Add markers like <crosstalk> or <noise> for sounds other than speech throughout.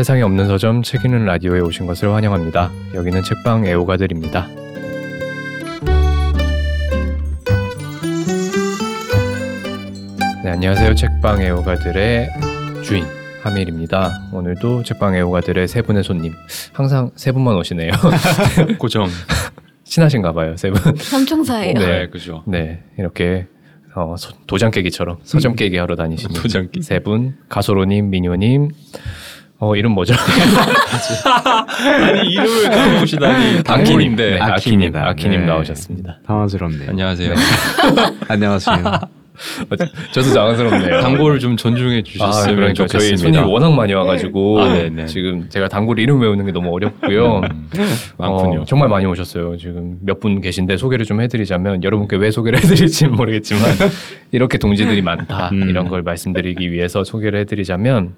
세상에 없는 서점 책 읽는 라디오에 오신 것을 환영합니다. 여기는 책방 애호가들입니다. 네, 안녕하세요. 책방 애호가들의 주인 하밀입니다. 오늘도 책방 애호가들의 세 분의 손님. 항상 세 분만 오시네요. <laughs> 고정. 친하신가 봐요, 세 분. 삼총사예요. 네. 네, 그죠. 네, 이렇게 어, 소- 도장 깨기처럼 서점 깨기 하러 다니시는 도장 깨기. 세 분, 가소로님, 민효님, 어 이름 뭐죠? <laughs> 아니 이름을 까먹으시다니 아키님, 네. 아키님, 아키입니다. 아키님 네. 나오셨습니다. 당황스럽네요. 안녕하세요. <laughs> 안녕하세요. 어, <laughs> 저도 당황스럽네요. 단골을 좀 존중해 아, 주셨으면 그러니까 저희 좋겠습니다. 손님이 워낙 많이 와가지고 아, 네네. 지금 제가 단골 이름 외우는 게 너무 어렵고요. 많군요. 어, 정말 많이 오셨어요. 지금 몇 분 계신데 소개를 좀 해드리자면 여러분께 왜 소개를 해드릴지 는 모르겠지만 이렇게 동지들이 많다 음. 이런 걸 말씀드리기 위해서 소개를 해드리자면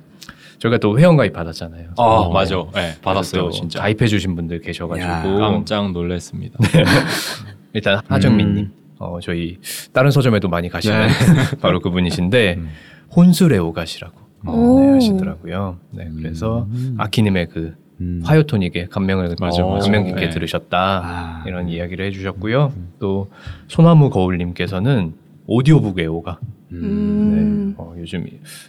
저희가 또 회원가입 받았잖아요. 아, 어, 맞아. 네, 받았어요, 또 진짜. 가입해주신 분들 계셔가지고 야, 깜짝 놀랐습니다. <laughs> 일단 하정민님, 어, 저희 다른 서점에도 많이 가시는 <laughs> 바로 그분이신데 혼수레오가시라고 오. 네, 하시더라고요. 네, 그래서 아키님의 그 음. 화요토닉에 감명을 맞아, 어, 맞아. 감명 깊게 네. 들으셨다 아. 이런 이야기를 해주셨고요. 또 소나무 거울님께서는 오디오북 애호가 음. 네, 어, 요즘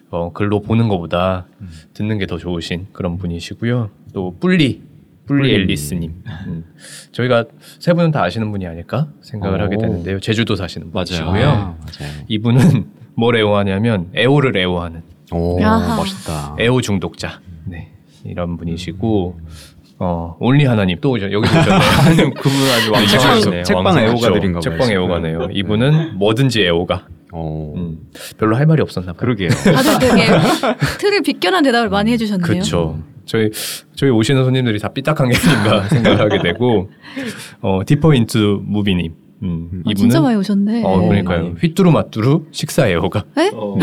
어, 글로 보는 것보다 듣는 게 더 좋으신 그런 분이시고요. 또 뿔리 뿔리 뿔리. 앨리스님 음, 저희가 세 분은 다 아시는 분이 아닐까 생각을 오. 하게 되는데요. 제주도 사시는. 분이시고요. 아, 맞아요. 이분은 <laughs> 뭘 애호하냐면 애호를 애호하는 오. 멋있다. 애호 중독자 네, 이런 분이시고 어, 온리 하나님 또 오셨 여기 오셨네요. <laughs> 그분 아주 왕성하시네요. 책방 왕성하죠. 애호가들인가 봐요. 책방 애호가네요. 이분은 뭐든지 애호가. 오, 음, 별로 할 말이 없었나 봐요. 그러게요. <laughs> 다들 되게 틀을 비껴난 대답을 많이 해주셨네요. 그렇죠. 저희 저희 오시는 손님들이 다 삐딱한 게 아닌가 <laughs> 생각을 하게 되고 어, 디퍼 인투 무비님. 음, 아, 진짜 많이 오셨네. 어 그러니까요. 많이. 휘뚜루 마뚜루 식사 애호가. 에? 어.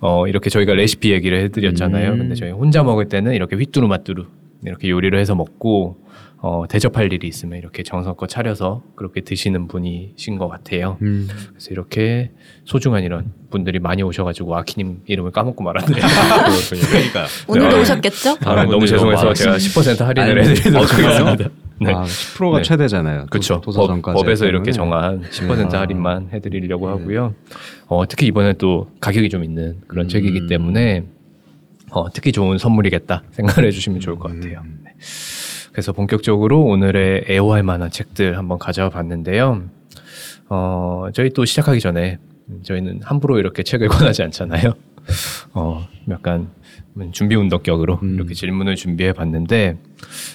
어 이렇게 저희가 레시피 얘기를 해드렸잖아요. 음. 근데 저희 혼자 먹을 때는 이렇게 휘뚜루 마뚜루 이렇게 요리를 해서 먹고 어, 대접할 일이 있으면 이렇게 정성껏 차려서 그렇게 드시는 분이신 것 같아요. 음. 그래서 이렇게 소중한 이런 분들이 많이 오셔가지고 아키님 이름을 까먹고 말았네요. <laughs> 그러니까 <laughs> 오늘도 네. 오셨겠죠? 아, 너무 죄송해서 제가 10% 할인을 해드리도록 어? 하겠습니다. 네. 아, 10%가 네. 최대잖아요. 그렇죠. 법, 에서 이렇게 정한 10% 네. 할인만 해드리려고 하고요. 어, 특히 이번에 또 가격이 좀 있는 그런 음. 책이기 때문에 어, 특히 좋은 선물이겠다 생각을 해주시면 좋을 것 같아요. 음. 네. 그래서 본격적으로 오늘의 애호할 만한 책들 한번 가져와 봤는데요. 어, 저희 또 시작하기 전에 음, 저희는 함부로 이렇게 책을 <laughs> 권하지 않잖아요. 어, 약간 준비 운동격으로 음. 이렇게 질문을 준비해 봤는데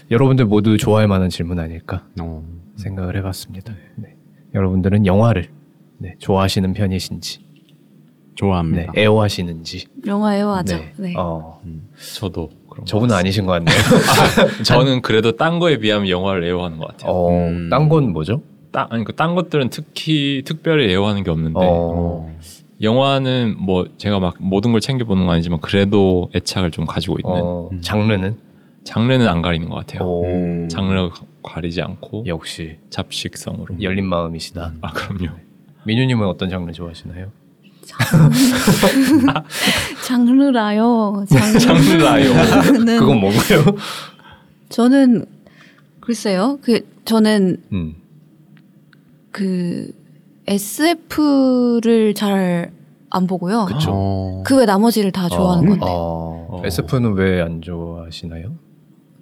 여러분들 모두 좋아할 만한 질문 아닐까 어. 생각을 해봤습니다. 네. 여러분들은 영화를 네, 좋아하시는 편이신지, 네, 좋아합니다. 애호하시는지. 영화 애호하죠. 네. 네. 어, 저도 그런 저분은 아니신 것 같네요. 거. <laughs> 저는 그래도 딴 거에 비하면 영화를 애호하는 것 같아요. 어, 음. 딴건 뭐죠? 딴 아니 그딴 것들은 특히 특별히 애호하는 게 없는데 어, 영화는 뭐 제가 막 모든 걸 챙겨 보는 건 아니지만 그래도 애착을 좀 가지고 있는 어, 장르는? 장르는 안 가리는 것 같아요. 오, 음. 장르 가리지 않고 역시 잡식성으로. 열린 마음이시다. 아 그럼요. 민유님은 어떤 장르 좋아하시나요? <laughs> 장르라요. 장르. 장르라요. 는 그건 뭔가요? 저는 글쎄요. 그 저는 음. 그 SF를 잘 안 보고요. 그쵸. 어. 그외 나머지를 다 좋아하는 어, 건데 어, 어. SF는 왜 안 좋아하시나요?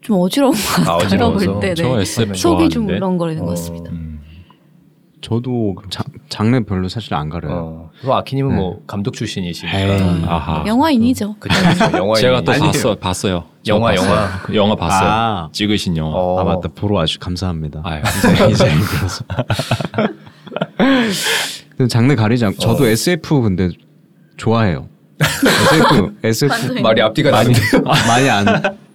좀 어지러운 것 아, 같아요. 어지러워서. 볼 때. 저 네. SF 속이 좀 좋아하는데. 울렁거리는 어. 것 같습니다. 음. 저도 자, 장르 별로 사실 안 가려요. 어, 또 아키님은 네. 뭐 감독 출신이시니까. 에이. 아하. 영화인이죠. 그쵸, 그쵸. 영화 제가 또 아니에요. 봤어 봤어요. 저 영화, 봤어요. 영화. 그 영화 봤어요. 아. 찍으신 영화. 어. 아 맞다 보러 와주 감사합니다. 아유. <laughs> 이제 이제 <laughs> 장르 가리지 않고 저도 어. SF 근데 좋아해요. SF SF. <laughs> 말이 앞뒤가 많이. 많이 안,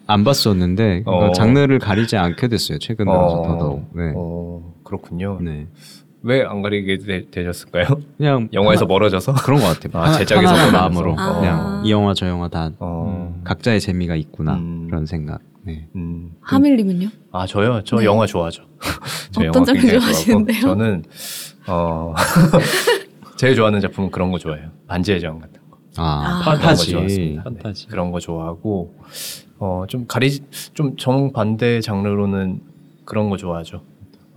안 봤었는데 어. 그러니까 장르를 가리지 않게 됐어요 최근 들어서 어, 더더욱. 네. 어, 그렇군요. 네. 왜 안 가리게 되, 셨을까요 그냥 <laughs> 영화에서 하나- 멀어져서? <laughs> 그런 것 같아요. 아, 하나- 제작에서 멀어져서. 마음으로 아. 그냥 이 영화 저 영화 다 어, 각자의 재미가 있구나 음. 그런 생각. 네. 음. 하밀님은요? 아 저요? 저 네. 영화 좋아하죠. <laughs> 저 어떤 장르 좋아하시는데요? 저는 어 제일 좋아하는 작품은 그런 거 좋아해요. 반지의 제왕 같은 거. 아, 아. 판타지. 좋아했습니다. 판타지. 그런 거 좋아하고 어, 좀 가리 좀 정반대 장르로는 그런 거 좋아하죠.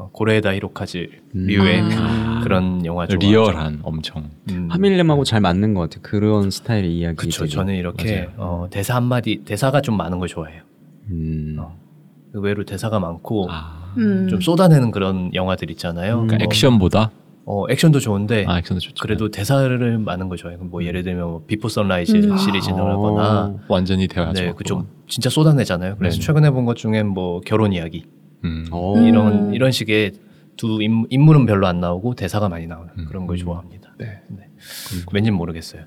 어, 고레에다 히로카즈 류의 아. <laughs> 그런 영화 좋아하죠. 리얼한 엄청. 음. 하밀렘하고 잘 맞는 것 같아요. 그런 스타일의 이야기. 그쵸. 저는 이렇게. 어, 대사 한 마디 대사가 좀 많은 걸 좋아해요. 음. 어. 의외로 대사가 많고 아, 음. 좀 쏟아내는 그런 영화들 있잖아요. 음. 그러니까 뭐, 액션보다 어, 액션도 좋은데 아 액션도 좋죠. 그래도 대사를 많은 걸 좋아해요. 뭐 예를 들면 뭐 비포 선라이즈 음. 시리즈를 아. 완전히 대화죠. 네, 그 좀 진짜 쏟아내잖아요. 그래서 네. 최근에 본 것 중엔 뭐 결혼 이야기 음. 이런 이런 식의 두 인, 인물은 별로 안 나오고 대사가 많이 나오는 음. 그런 걸 좋아합니다. 네. 네. 왠지 모르겠어요.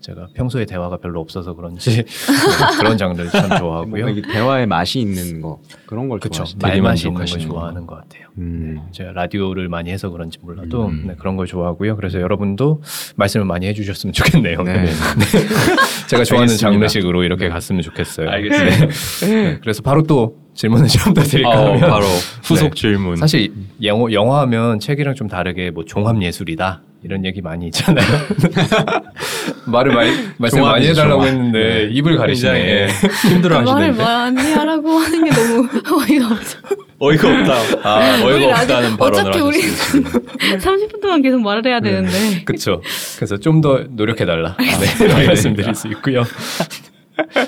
네. 제가 평소에 대화가 별로 없어서 그런지 <laughs> 그런 장르를 참 좋아하고요. 대화에 맛이 있는 거 그런 걸. 좋아하시죠. 말맛이 있는 걸 만족하시는 거. 좋아하는 것 같아요. 음. 제가 라디오를 많이 해서 그런지 몰라도 음. 네, 그런 걸 좋아하고요. 그래서 여러분도 말씀을 많이 해주셨으면 좋겠네요. 네. <laughs> 제가 좋아하는. 장르식으로 이렇게 갔으면 좋겠어요. 알겠습니다. 네, 그래서 바로 또 질문을 좀 더 드릴까 어, 하면 바로 후속 네. 질문. 사실 영어 영화하면 책이랑 좀 다르게 뭐 종합 예술이다 이런 얘기 많이 있잖아요. <laughs> 말을 많이 말씀 많이 해달라고 종합. 했는데 입을 가리시네. 굉장히 <laughs> 말을 힘들어하시는데 많이 하라고 하는 게 너무 <laughs> 어이가 없어. 어이가 없다. 아, 어이가 없다는 발언을 어차피 우리 하셨습니다. 30분 동안 계속 말을 해야 되는데. 그렇죠. 그래서 좀 더 노력해 달라. 네, 이런 말씀드릴 수 있고요.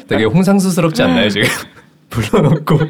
되게 홍상수스럽지 않나요 지금? 불러놓고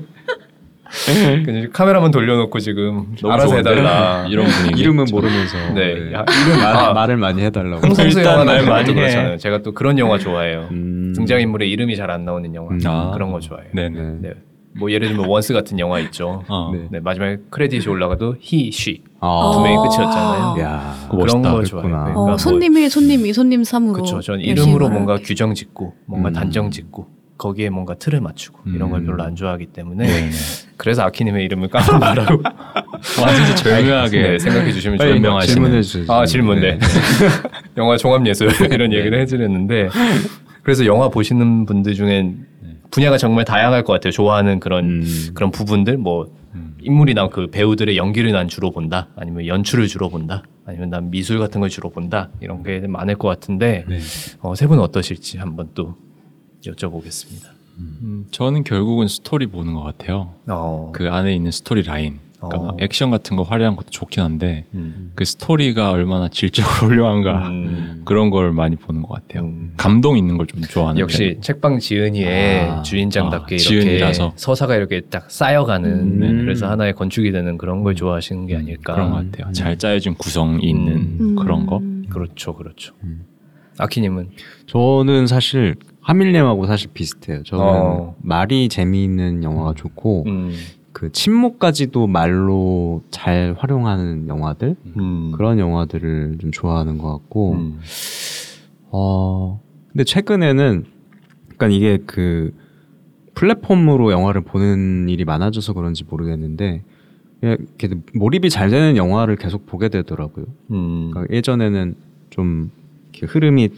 카메라만 돌려놓고 지금 알아서 좋은데? 해달라. <laughs> 이런 분위기. <laughs> 이름은 모르면서 네, 네. 야, 이름 말, 아, 말을 많이 해달라고. 홍상수 일단 말말 많이 해. 그렇잖아요. 제가 또 그런 영화 좋아해요. 음. 등장인물의 이름이 잘 안 나오는 영화 음. 아. 그런 거 좋아해요. 네네. 네. 네. 뭐 예를 들면 원스 같은 영화 있죠. 어. 네. 네, 마지막에 크레딧이 올라가도 he, she 아. 두 명이 어. 끝이었잖아요. 야. 그런 멋있다. 거 그랬구나. 좋아해요. 어, 그러니까 뭐 손님 1, 손님 2, 손님 3으로. 그렇죠. 전 이름으로 뭔가 규정 짓고 뭔가 음. 단정 짓고 거기에 뭔가 틀을 맞추고 이런 걸 음. 별로 안 좋아하기 때문에 네. <laughs> 그래서 아키님의 이름을 까먹으라고 와 <laughs> 진짜 절묘하게 네, 생각해 주시면 빨리 좋을 것 명하시네. 같아요. 질문해 주세요. 아 질문 네. <laughs> 영화 종합 예술 이런 네. 얘기를 해드렸는데 그래서 영화 보시는 분들 중엔 분야가 정말 다양할 것 같아요. 좋아하는 그런 음. 그런 부분들 뭐 음. 인물이나 그 배우들의 연기를 난 주로 본다 아니면 연출을 주로 본다 아니면 난 미술 같은 걸 주로 본다 이런 게 많을 것 같은데 네. 어, 세 분은 어떠실지 한번 또 여쭤보겠습니다. 음, 저는 결국은 스토리 보는 것 같아요. 어, 그 안에 있는 스토리 라인. 그러니까 어. 액션 같은 거 화려한 것도 좋긴 한데 음. 그 스토리가 얼마나 질적으로 <laughs> 훌륭한가 음. 그런 걸 많이 보는 것 같아요. 음. 감동 있는 걸 좀 좋아하는. 역시 편이고. 책방 지은이의 아. 주인장답게 아, 이렇게 지은이라서. 서사가 이렇게 딱 쌓여가는 음. 네, 그래서 하나의 건축이 되는 그런 걸 좋아하시는 게 아닐까. 그런 것 같아요. 잘 짜여진 구성이 있는 음. 그런 거. 그렇죠, 그렇죠. 음. 아키님은 저는 사실 하밀렘하고 사실 비슷해요. 저는 어. 말이 재미있는 영화가 좋고 음, 그 침묵까지도 말로 잘 활용하는 영화들? 음, 그런 영화들을 좀 좋아하는 것 같고. 음, 어 근데 최근에는 약간 이게 그 플랫폼으로 영화를 보는 일이 많아져서 그런지 모르겠는데 그냥 이렇게 몰입이 잘 되는 영화를 계속 보게 되더라고요. 음, 그러니까 예전에는 좀 흐름이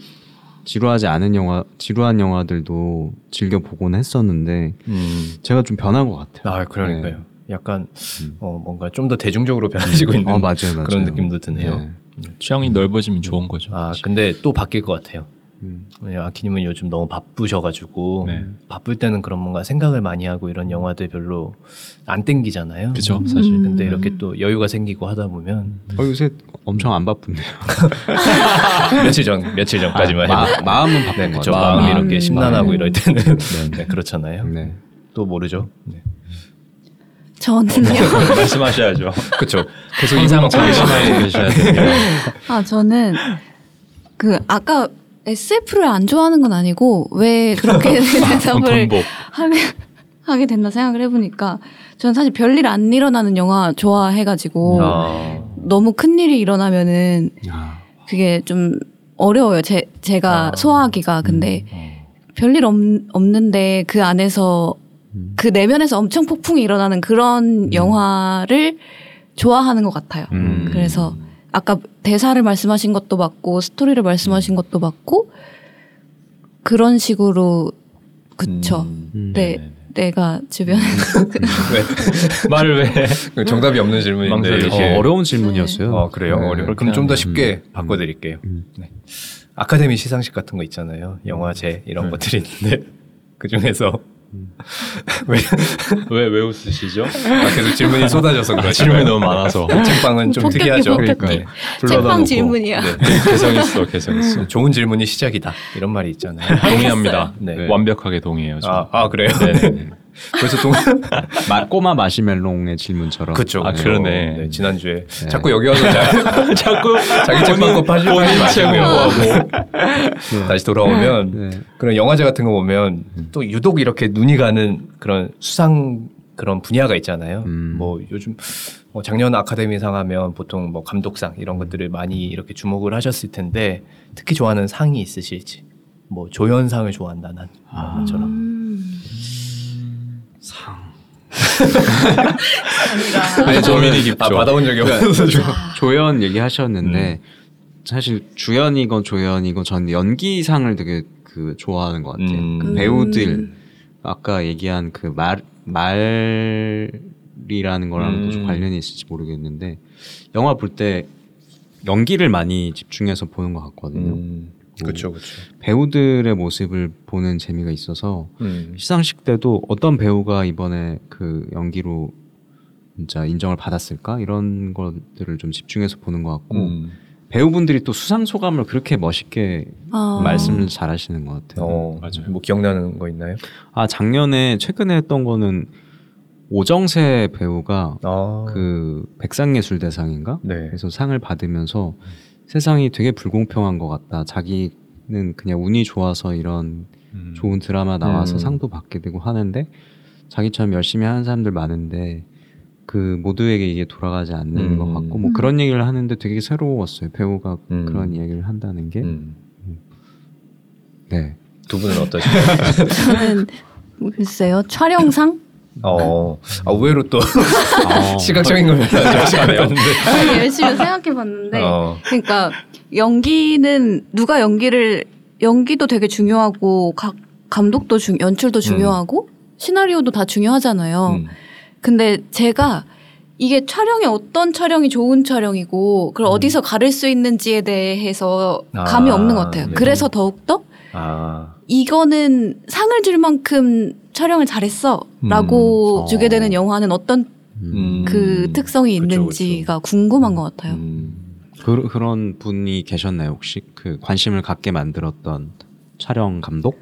지루하지 않은 영화, 지루한 영화들도 즐겨 보곤 했었는데 음. 제가 좀 변한 것 같아요. 아, 그러니까요. 약간 음. 어, 뭔가 좀 더 대중적으로 변하시고 있는 어, 맞아요, 맞아요. 그런 느낌도 드네요. 네. 취향이 넓어지면 좋은 거죠. 아, 근데 또 바뀔 것 같아요. 음. 아키님은 요즘 너무 바쁘셔가지고 네. 바쁠 때는 그런 뭔가 생각을 많이 하고 이런 영화들 별로 안 땡기잖아요. 그죠, 음. 사실. 근데 이렇게 또 여유가 생기고 하다 보면 어, 요새 엄청 안 바쁜데요. <laughs> 며칠 전 며칠 전까지만 아, 해도 마, 음은 바쁜 네, 것 그쵸. 같아요. 마음이 마음. 이렇게 심란하고 음. 이럴 때는 네, 그렇잖아요. 네. 또 모르죠. 네. 저는요. <laughs> 말씀하셔야죠. 그렇죠. 계속 항상 정신에 계셔야 됩니다. 아, 저는 그 아까 SF를 안 좋아하는 건 아니고 왜 그렇게 <laughs> <laughs> 대답을. 하게, 하게 됐나 생각을 해보니까 저는 사실 별일 안 일어나는 영화 좋아해가지고 아, 너무 큰 일이 일어나면은 아, 그게 좀 어려워요. 제, 제가 아. 소화하기가. 근데 어. 별일 없, 없는데 그 안에서 음. 그 내면에서 엄청 폭풍이 일어나는 그런 영화를 좋아하는 것 같아요. 음. 그래서 아까 대사를 말씀하신 것도 맞고 스토리를 말씀하신 것도 맞고 그런 식으로 그쵸. 음. 음. 네, 내가 주변에 <laughs> 왜? <laughs> 말을 왜? 그 정답이 없는 질문인데 어, 어려운 질문이었어요. 어 그래요. 네. 어려워. 그럼 좀 더 쉽게 바꿔드릴게요. 음. 네. 아카데미 시상식 같은 거 있잖아요. 영화제 이런 네. 것들이 있는데 <laughs> 그 중에서 왜 왜 웃으시죠? 아, 계속 질문이 쏟아져서 그렇죠. 질문이 너무 많아서 책방은 좀 폭격기, 특이하죠. 폭격기. 네. 책방 불러다 질문이야. 놓고. 네. 개성 있어 개성 있어. <laughs> 좋은 질문이 시작이다. 이런 말이 있잖아요. 동의합니다. 네. 완벽하게 동의해요. 저. 아, 아 그래요? 네네. 그래서 동 <laughs> 마, 꼬마 마시멜롱의 질문처럼. 그쵸. 아. 그러네. 네, 지난주에 자꾸 여기 와서 자, <laughs> 자꾸 자기 책방 거 파지 본인 마시고요. 제공하고. 다시 돌아오면 네. 그런 영화제 같은 거 보면 또 유독 이렇게 눈이 가는 그런 수상 그런 분야가 있잖아요. 음. 뭐 요즘 뭐 작년 아카데미상 하면 보통 뭐 감독상 이런 것들을 많이 이렇게 주목을 하셨을 텐데 특히 좋아하는 상이 있으실지 뭐 조연상을 좋아한다 난 이런 것처럼 음. 상. 아니라. 고민이 깊죠. 아, 받아본 적이 없어서 좀 조연 얘기하셨는데 사실 주연이건 조연이건 전 연기상을 되게 그 좋아하는 것 같아요. 음. 그 배우들 아까 얘기한 그 말 말이라는 거랑 좀 음. 관련이 있을지 모르겠는데 영화 볼 때 연기를 많이 집중해서 보는 것 같거든요. 음, 그렇죠, 그렇죠. 배우들의 모습을 보는 재미가 있어서 음. 시상식 때도 어떤 배우가 이번에 그 연기로 진짜 인정을 받았을까 이런 것들을 좀 집중해서 보는 것 같고 음. 배우분들이 또 수상 소감을 그렇게 멋있게 아. 말씀을 잘하시는 것 같아요. 어, 맞아요. 뭐 기억나는 거 있나요? 아 작년에 최근에 했던 거는 오정세 배우가 아, 그 백상예술대상인가? 네. 그래서 상을 받으면서 세상이 되게 불공평한 것 같다. 자기는 그냥 운이 좋아서 이런 음. 좋은 드라마 나와서 음. 상도 받게 되고 하는데 자기처럼 열심히 하는 사람들 많은데 그 모두에게 이게 돌아가지 않는 음. 것 같고 뭐 음. 그런 얘기를 하는데 되게 새로웠어요. 배우가 음. 그런 얘기를 한다는 게. 음. 네. 두 분은 어떠신가요? 저는 글쎄요 촬영상 어, 아, 의외로 또 어. <laughs> 시각적인 걸 좋아하시네요. 아니, 열심히 생각해봤는데 어, 그러니까 연기는 누가 연기를 연기도 되게 중요하고 각 감독도 중 연출도 중요하고 시나리오도 다 중요하잖아요. 음. 근데 제가 이게 촬영이 어떤 촬영이 좋은 촬영이고 그걸 어디서 가릴 수 있는지에 대해서 아, 감이 없는 것 같아요. 네. 그래서 더욱더 아, 이거는 상을 줄 만큼 촬영을 잘했어라고 음. 주게 되는 어. 영화는 어떤 음. 그 특성이 그쵸, 있는지가 궁금한 것 같아요. 음. 그, 그런 분이 계셨나요 혹시 그 관심을 갖게 만들었던 촬영 감독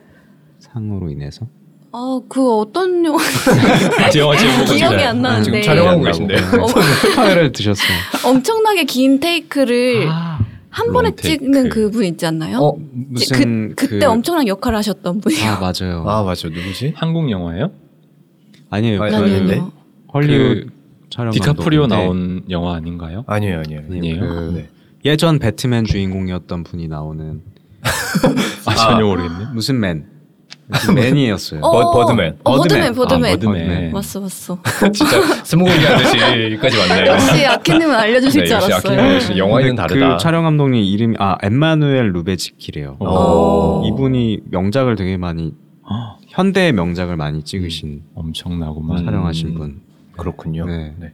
상으로 인해서? 아, 그 어떤 영화 <laughs> 영화 제목 기억이 안 나는데 지금 촬영하고 계신데요. 어, <laughs> 카메라를 드셨어요. 엄청나게 긴 테이크를 아, 한 번에 롱 테이크. 찍는 그분 있지 않나요? 어, 무슨 그, 그때 엄청난 역할을 하셨던 분이요. 아 맞아요. 아 맞아 누구지? 한국 영화예요? 아니에요. 아니, 그 아니요. 아니요. 헐리우드 그 촬영 디카프리오 감독인데 나온 영화 아닌가요? 아니에요, 아니에요. 아니에요? 그, 네. 예전 배트맨 주인공이었던 분이 나오는 <laughs> 아, 전혀 모르겠네. 무슨 맨 무슨 맨이었어요. 어, 버- 버드맨. 어, 버드맨, 버드맨. 버드맨. 아, 버드맨. 왔어, 왔어. <laughs> 진짜 스무고개 하듯이 여기까지 왔네요. 역시 아키님은 알려주실 네, 줄 역시 알았어요. 아키님 역시 영화에는 근데 다르다. 그 촬영 감독님 이름이 아 엠마누엘 루베지키래요. 어. 이분이 명작을 되게 많이 아, 현대 명작을 많이 찍으신. 음. 촬영하신 분. 그렇군요. 네. 네.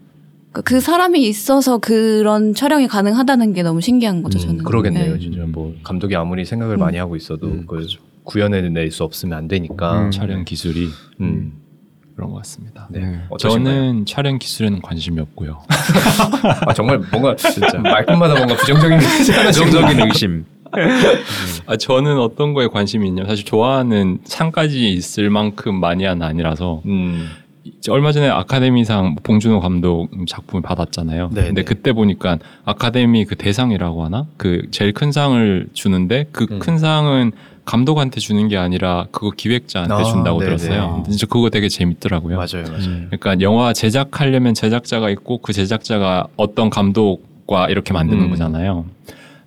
그- 그 사람이 있어서 그런 촬영이 가능하다는 게 너무 신기한 거죠, 저는. 음, 그러겠네요. 네. 진짜 뭐 감독이 아무리 생각을 음. 많이 하고 있어도 음, 그걸 구현해낼 수 없으면 안 되니까. 음. 촬영 기술이 음. 그런 것 같습니다. 네. 네. 저는 촬영 기술에는 관심이 없고요. <laughs> 아 정말 뭔가 진짜 말끝마다 뭔가 부정적인 <laughs> 부정적인 의심. 아, 저는 어떤 거에 관심이 있냐면 사실 좋아하는 상까지 있을 만큼 마니아는 아니라서 음. 이제 얼마 전에 아카데미상 봉준호 감독 작품을 받았잖아요. 네, 근데 네. 그때 보니까 아카데미 그 대상이라고 하나 그 제일 큰 상을 주는데 그 음. 큰 상은 감독한테 주는 게 아니라 그거 기획자한테 아, 준다고 네네. 들었어요. 진짜 그거 되게 재밌더라고요. 맞아요, 맞아요. 음. 그러니까 영화 제작하려면 제작자가 있고 그 제작자가 어떤 감독과 이렇게 만드는 음. 거잖아요.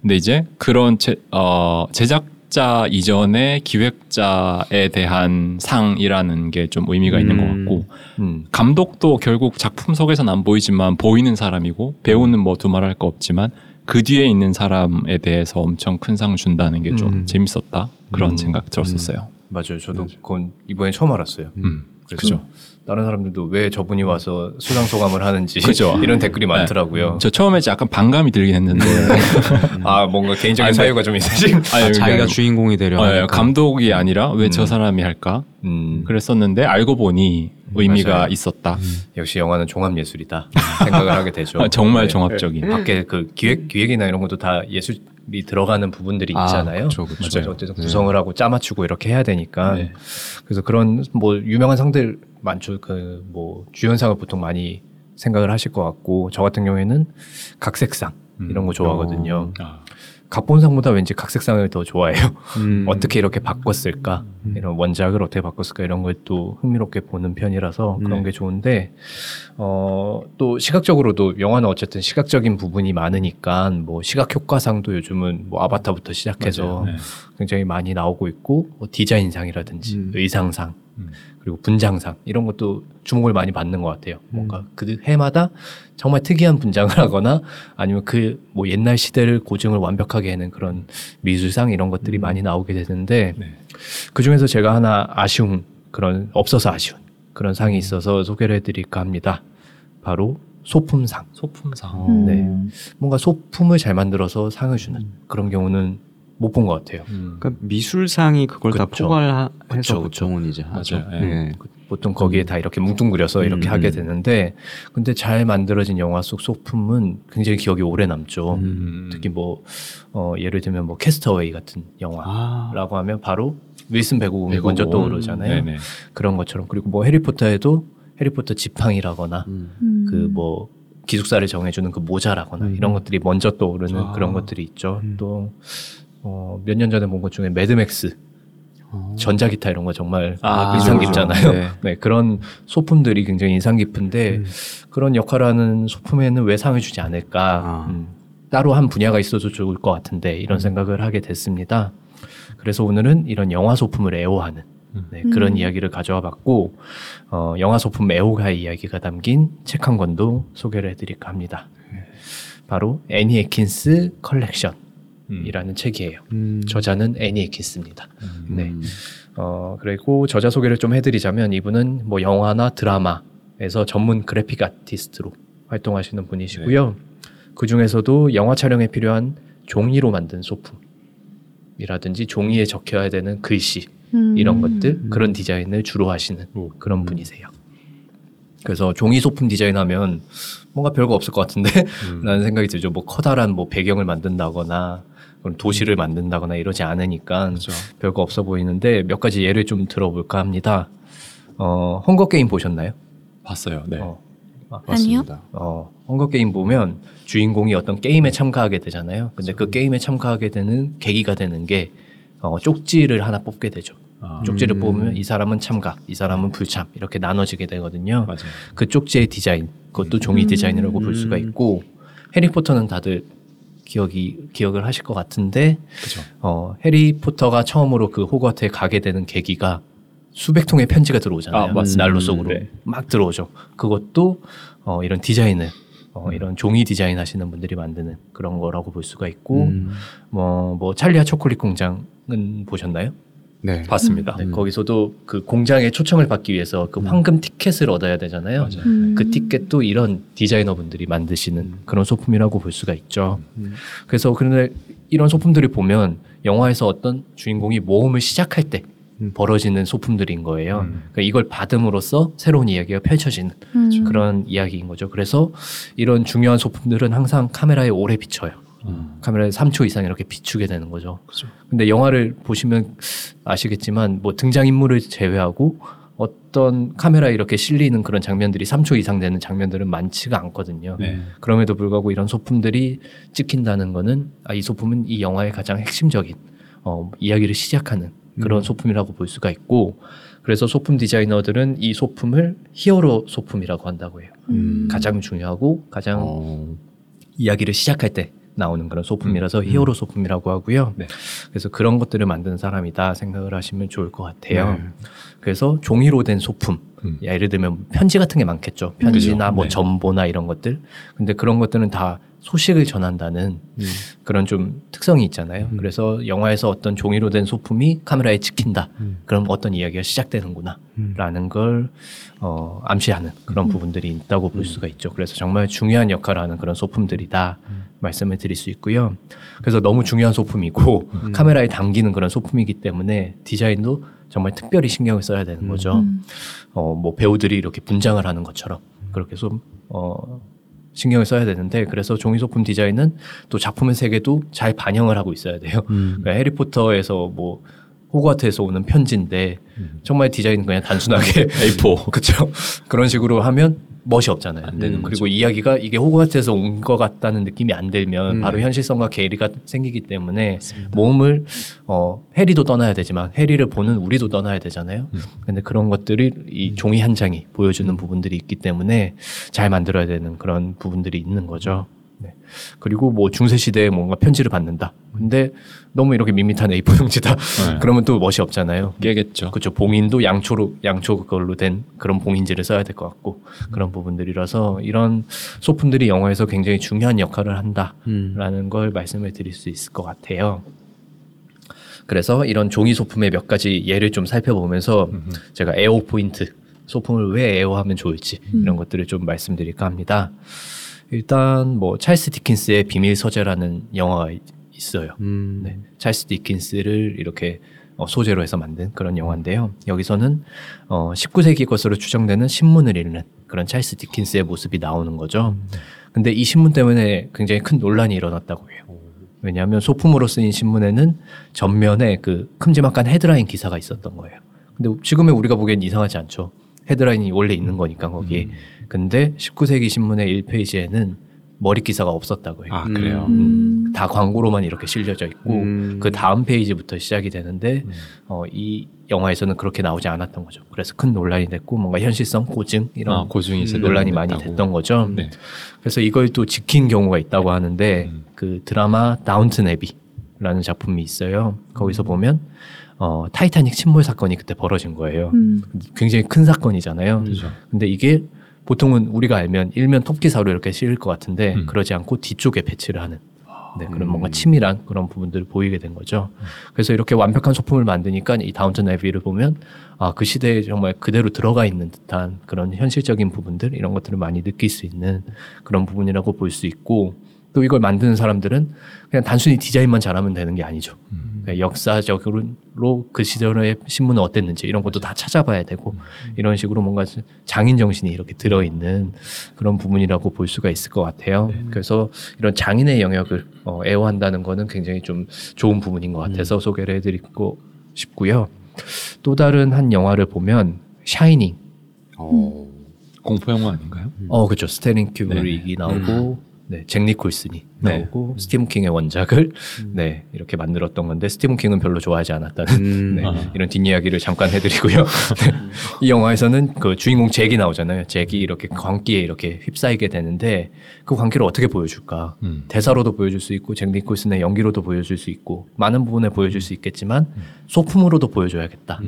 근데 이제 그런 제, 어, 제작자 이전의 기획자에 대한 상이라는 게 좀 의미가 있는 것 음. 같고 음. 감독도 결국 작품 속에서는 안 보이지만 보이는 사람이고 배우는 뭐 두말할 거 없지만 그 뒤에 있는 사람에 대해서 엄청 큰 상을 준다는 게좀 음. 재밌었다 그런 음. 생각 들었었어요. 맞아요. 저도 그건 이번에 처음 알았어요. 음, 그래서 그죠. 다른 사람들도 왜 저분이 와서 수상 소감을 하는지 그죠. <laughs> 이런 댓글이 많더라고요. 저 처음에 약간 반감이 들긴 했는데 <laughs> 아 뭔가 개인적인 아니, 사유가 좀 있으신. 아니, 아, 자기가 주인공이 되려 어, 예. 감독이 아니라 왜 저 사람이 할까 음, 그랬었는데 알고 보니 의미가 맞아요. 있었다. 역시 영화는 종합 예술이다 생각을 하게 되죠. 아, <laughs> 정말 네. 종합적인. 밖에 그 기획 기획이나 이런 것도 다 예술이 들어가는 부분들이 아, 있잖아요. 그쵸, 그쵸. 그래서 어쨌든 구성을 하고 짜맞추고 이렇게 해야 되니까. 네. 그래서 그런 뭐 유명한 상들 많죠. 그 뭐 주연상을 보통 많이 생각을 하실 것 같고 저 같은 경우에는 각색상 이런 거 좋아하거든요. 아, 각본상보다 왠지 각색상을 더 좋아해요. 음. <laughs> 어떻게 이렇게 바꿨을까? 이런 원작을 어떻게 바꿨을까? 이런 걸 또 흥미롭게 보는 편이라서 그런 네. 게 좋은데, 어, 또 시각적으로도 영화는 어쨌든 시각적인 부분이 많으니까 뭐 시각 효과상도 요즘은 뭐 아바타부터 시작해서. 네. 굉장히 많이 나오고 있고, 뭐 디자인상이라든지 음. 의상상, 음. 그리고 분장상 이런 것도 주목을 많이 받는 것 같아요. 뭔가 그 해마다 정말 특이한 분장을 하거나 아니면 그 뭐 옛날 시대를 고증을 완벽하게 해낸 그런 미술상 이런 것들이 많이 나오게 되는데 네. 그 중에서 제가 하나 아쉬운 그런 없어서 아쉬운 그런 상이 있어서 소개를 해드릴까 합니다. 바로 소품상. 소품상. 음. 네. 뭔가 소품을 잘 만들어서 상을 주는 그런 경우는 못 본 것 같아요. 음. 그러니까 미술상이 그걸 다 그쵸. 포괄해서 그쵸, 그쵸. 보통은 이제 하죠. 맞아요. 예. 네. 그- 보통 거기에 다 이렇게 뭉뚱그려서 이렇게 음, 하게 음. 되는데 근데 잘 만들어진 영화 속 소품은 굉장히 기억이 오래 남죠. 음. 특히 뭐 어, 예를 들면 뭐 캐스터웨이 같은 영화라고 아, 하면 바로 윌슨 배구공이 배구공. 먼저 떠오르잖아요. 네네. 그런 것처럼 그리고 뭐 해리포터에도 해리포터 지팡이라거나 음. 음. 그뭐 기숙사를 정해주는 그 모자라거나 음. 이런 것들이 먼저 떠오르는 아. 그런 것들이 있죠. 음. 또 어, 몇 년 전에 본 것 중에 매드맥스 어. 전자기타 이런 거 정말 아, 인상. 깊잖아요. 네. <laughs> 네. 그런 소품들이 굉장히 인상 깊은데 음. 그런 역할하는 소품에는 왜 상을 주지 않을까? 아. 음, 따로 한 분야가 있어도 좋을 것 같은데 이런 생각을 하게 됐습니다. 그래서 오늘은 이런 영화 소품을 애호하는 네, 그런 음. 이야기를 가져와 봤고 어, 영화 소품 애호가의 이야기가 담긴 책 한 권도 소개를 해드릴까 합니다. 바로 애니 앳킨스 컬렉션 이라는 음. 책이에요. 음. 저자는 애니 앳킨스입니다. 음. 네. 어, 그리고 저자 소개를 좀 해드리자면 이분은 뭐 영화나 드라마에서 전문 그래픽 아티스트로 활동하시는 분이시고요. 그 중에서도 영화 촬영에 필요한 종이로 만든 소품이라든지 종이에 적혀야 되는 글씨 음. 이런 것들 그런 디자인을 주로 하시는 오. 그런 분이세요. 그래서 종이 소품 디자인하면 뭔가 별거 없을 것 같은데 <laughs> 라는 생각이 들죠. 뭐 커다란 뭐 배경을 만든다거나 도시를 만든다거나 이러지 않으니까 그렇죠. 별거 없어 보이는데 몇 가지 예를 좀 들어볼까 합니다. 어, 헝거 게임 보셨나요? 봤어요. 네. 어, 맞습니다. 어, 헝거 게임 보면 주인공이 어떤 게임에 참가하게 되잖아요. 근데 그 게임에 참가하게 되는 계기가 되는 게 어, 쪽지를 하나 뽑게 되죠. 아, 쪽지를 음. 뽑으면 이 사람은 참가, 이 사람은 불참 이렇게 나눠지게 되거든요. 맞아요. 그 쪽지의 디자인, 그것도 종이 음. 디자인이라고 볼 수가 있고 해리포터는 다들 기억이 기억을 하실 것 같은데 그죠. 어, 해리포터가 처음으로 그 호그와트에 가게 되는 계기가 수백 통의 편지가 들어오잖아요. 아. 난로 속으로 네. 막 들어오죠. 그것도 어, 이런 디자인을 어, 이런 종이 디자인 하시는 분들이 만드는 그런 거라고 볼 수가 있고 음. 뭐, 뭐 찰리아 초콜릿 공장은 보셨나요? 네. 봤습니다. 네, 거기서도 그 공장에 초청을 받기 위해서 그 황금 티켓을 얻어야 되잖아요. 맞아요. 음. 그 티켓도 이런 디자이너분들이 만드시는 그런 소품이라고 볼 수가 있죠. 음. 그래서 그런데 이런 소품들을 보면 영화에서 어떤 주인공이 모험을 시작할 때 음. 벌어지는 소품들인 거예요. 음. 그러니까 이걸 받음으로써 새로운 이야기가 펼쳐지는 음. 그런 이야기인 거죠. 그래서 이런 중요한 소품들은 항상 카메라에 오래 비쳐요. 음. 카메라에 3초 이상 이렇게 비추게 되는 거죠. 그죠. 근데 영화를 보시면 아시겠지만 뭐 등장 인물을 제외하고 어떤 카메라에 이렇게 실리는 그런 장면들이 3초 이상 되는 장면들은 많지가 않거든요. 네. 그럼에도 불구하고 이런 소품들이 찍힌다는 거는 아, 이 소품은 이 영화의 가장 핵심적인 어, 이야기를 시작하는 그런 음. 소품이라고 볼 수가 있고 그래서 소품 디자이너들은 이 소품을 히어로 소품이라고 한다고 해요. 음. 가장 중요하고 가장 어. 이야기를 시작할 때 나오는 그런 소품이라서 히어로 소품이라고 하고요. 네. 그래서 그런 것들을 만든 사람이다 생각을 하시면 좋을 것 같아요. 네. 그래서 종이로 된 소품, 음. 예를 들면 편지 같은 게 많겠죠. 편지나 그죠. 뭐 네. 전보나 이런 것들. 근데 그런 것들은 다 소식을 전한다는 음. 그런 좀 특성이 있잖아요. 음. 그래서 영화에서 어떤 종이로 된 소품이 카메라에 찍힌다. 음. 그럼 어떤 이야기가 시작되는구나. 음. 라는 걸 어, 암시하는 그런 부분들이 있다고 볼 수가 있죠. 그래서 정말 중요한 역할을 하는 그런 소품들이다 말씀을 드릴 수 있고요. 그래서 너무 중요한 소품이고 카메라에 담기는 그런 소품이기 때문에 디자인도 정말 특별히 신경을 써야 되는 거죠. 음. 어, 뭐 배우들이 이렇게 분장을 하는 것처럼 그렇게 좀 어, 신경을 써야 되는데 그래서 종이 소품 디자인은 또 작품의 세계도 잘 반영을 하고 있어야 돼요. 음. <laughs> 그러니까 해리포터에서 뭐 호그와트에서 오는 편지인데 정말 디자인은 그냥 단순하게 <laughs> A4. <laughs> 그렇죠. 그런 식으로 하면 멋이 없잖아요. 안 되는 음. 그리고 이야기가 이게 호그와트에서 온 것 같다는 느낌이 안 들면 음. 바로 현실성과 괴리가 생기기 때문에 모험을 어 해리도 떠나야 되지만 해리를 보는 우리도 떠나야 되잖아요. 음. 근데 그런 것들이 이 종이 한 장이 보여주는 부분들이 있기 때문에 잘 만들어야 되는 그런 부분들이 있는 거죠. 네. 그리고 뭐 중세 시대에 뭔가 편지를 받는다. 근데 너무 이렇게 밋밋한 A4 용지다. 네. <laughs> 그러면 또 멋이 없잖아요. 깨겠죠. 그렇죠. 봉인도 양초로 양초 그걸로 된 그런 봉인지를 써야 될 것 같고 그런 부분들이라서 이런 소품들이 영화에서 굉장히 중요한 역할을 한다라는 음. 걸 말씀을 드릴 수 있을 것 같아요. 그래서 이런 종이 소품의 몇 가지 예를 좀 살펴보면서 제가 애호 포인트 소품을 왜 애호하면 좋을지 이런 것들을 좀 말씀드릴까 합니다. 일단 뭐 찰스 디킨스의 비밀 서재라는 영화가 있- 있어요. 음. 네, 찰스 디킨스를 이렇게 어, 소재로 해서 만든 그런 영화인데요. 여기서는 어, 19세기 것으로 추정되는 신문을 읽는 그런 찰스 디킨스의 모습이 나오는 거죠. 근데 이 신문 때문에 굉장히 큰 논란이 일어났다고 해요. 왜냐하면 소품으로 쓰인 신문에는 전면에 그 큼지막한 헤드라인 기사가 있었던 거예요. 근데 지금의 우리가 보기엔 이상하지 않죠. 헤드라인이 원래 있는 거니까 거기에. 근데 19세기 신문의 1페이지에는 머리 기사가 없었다고 해요. 아 그래요. 음. 다 광고로만 이렇게 실려져 있고 음. 그 다음 페이지부터 시작이 되는데 어, 이 영화에서는 그렇게 나오지 않았던 거죠. 그래서 큰 논란이 됐고 뭔가 현실성 고증 이런 아, 고증이. 논란이 많이 됐다고. 됐던 거죠. 네. 그래서 이걸 또 지킨 경우가 있다고 하는데 음. 그 드라마 다운튼 애비라는 작품이 있어요. 거기서 보면 어, 타이타닉 침몰 사건이 그때 벌어진 거예요. 음. 굉장히 큰 사건이잖아요. 그죠. 근데 이게 보통은 우리가 알면 일면 톱 기사로 이렇게 실릴 것 같은데 음. 그러지 않고 뒤쪽에 배치를 하는 네, 그런 뭔가 치밀한 그런 부분들을 보이게 된 거죠. 그래서 이렇게 완벽한 소품을 만드니까 이 다운턴 애비를 보면 아, 그 시대에 정말 그대로 들어가 있는 듯한 그런 현실적인 부분들 이런 것들을 많이 느낄 수 있는 그런 부분이라고 볼 수 있고 또 이걸 만드는 사람들은 그냥 단순히 디자인만 잘하면 되는 게 아니죠. 그러니까 역사적으로 그 시절의 신문은 어땠는지 이런 것도 다 찾아봐야 되고 이런 식으로 뭔가 장인 정신이 이렇게 들어있는 그런 부분이라고 볼 수가 있을 것 같아요. 그래서 이런 장인의 영역을 어, 애호한다는 거는 굉장히 좀 좋은 부분인 것 같아서 소개를 해드리고 싶고요. 또 다른 한 영화를 보면 샤이닝. 어. 공포 영화 아닌가요? 어 그렇죠. 스탠리 큐브릭이 나오고 네, 잭 니콜슨이 네. 나오고 스티븐 킹의 원작을 네 이렇게 만들었던 건데 스티븐 킹은 별로 좋아하지 않았다는 음. 네, 아. 이런 뒷이야기를 잠깐 해드리고요. 네, <laughs> 이 영화에서는 그 주인공 잭이 나오잖아요. 잭이 이렇게 광기에 이렇게 휩싸이게 되는데 그 광기를 어떻게 보여줄까? 음. 대사로도 보여줄 수 있고 잭 니콜슨의 연기로도 보여줄 수 있고 많은 부분에 보여줄 수 있겠지만 소품으로도 보여줘야겠다.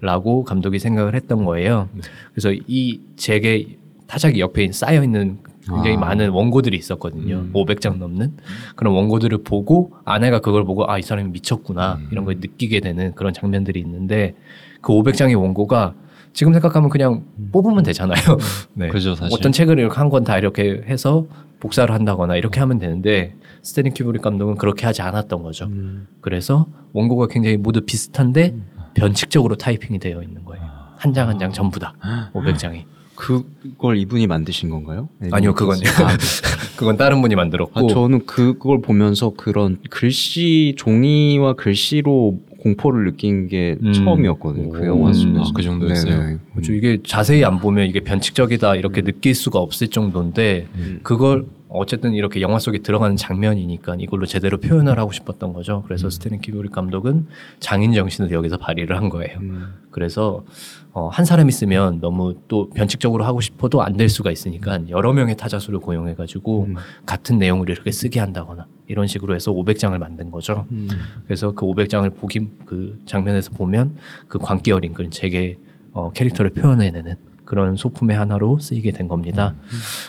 라고 감독이 생각을 했던 거예요. 그래서 이 잭의 타자기 옆에 쌓여 있는 굉장히 아. 많은 원고들이 있었거든요. 음. 500장 넘는 그런 원고들을 보고 아내가 그걸 보고 아 이 사람이 미쳤구나 음. 이런 걸 느끼게 되는 그런 장면들이 있는데 그 500장의 원고가 지금 생각하면 그냥 뽑으면 되잖아요. <laughs> 네. 그죠, 사실. 어떤 책을 이렇게 한 권 다 이렇게 해서 복사를 한다거나 이렇게 하면 되는데 스탠리 큐브릭 감독은 그렇게 하지 않았던 거죠. 음. 그래서 원고가 굉장히 모두 비슷한데 변칙적으로 타이핑이 되어 있는 거예요. 한 장 한장 전부 다 <gasps> 500장이. 그걸 이분이 만드신 건가요? 아니요, 그건요. 아, <laughs> 그건 다른 분이 만들었고. 아, 저는 그걸 보면서 그런 글씨 종이와 글씨로 공포를 느낀 게 음. 처음이었거든요. 그 오. 영화 속에서. 아, 그 정도였어요? 그렇죠. 이게 자세히 안 보면 이게 변칙적이다 이렇게 느낄 수가 없을 정도인데 음. 그걸 어쨌든 이렇게 영화 속에 들어가는 장면이니까 이걸로 제대로 표현을 하고 싶었던 거죠. 그래서 스테린 키브릭 감독은 장인 정신을 여기서 발휘를 한 거예요. 음. 그래서 어, 한 사람 있으면 너무 또 변칙적으로 하고 싶어도 안 될 수가 있으니까 여러 명의 타자수를 고용해가지고 음. 같은 내용을 이렇게 쓰게 한다거나 이런 식으로 해서 500장을 만든 거죠. 음. 그래서 그 500장을 보기 그 장면에서 보면 그 광기 어린 그런 제게 어, 캐릭터를 표현해내는 그런 소품의 하나로 쓰이게 된 겁니다.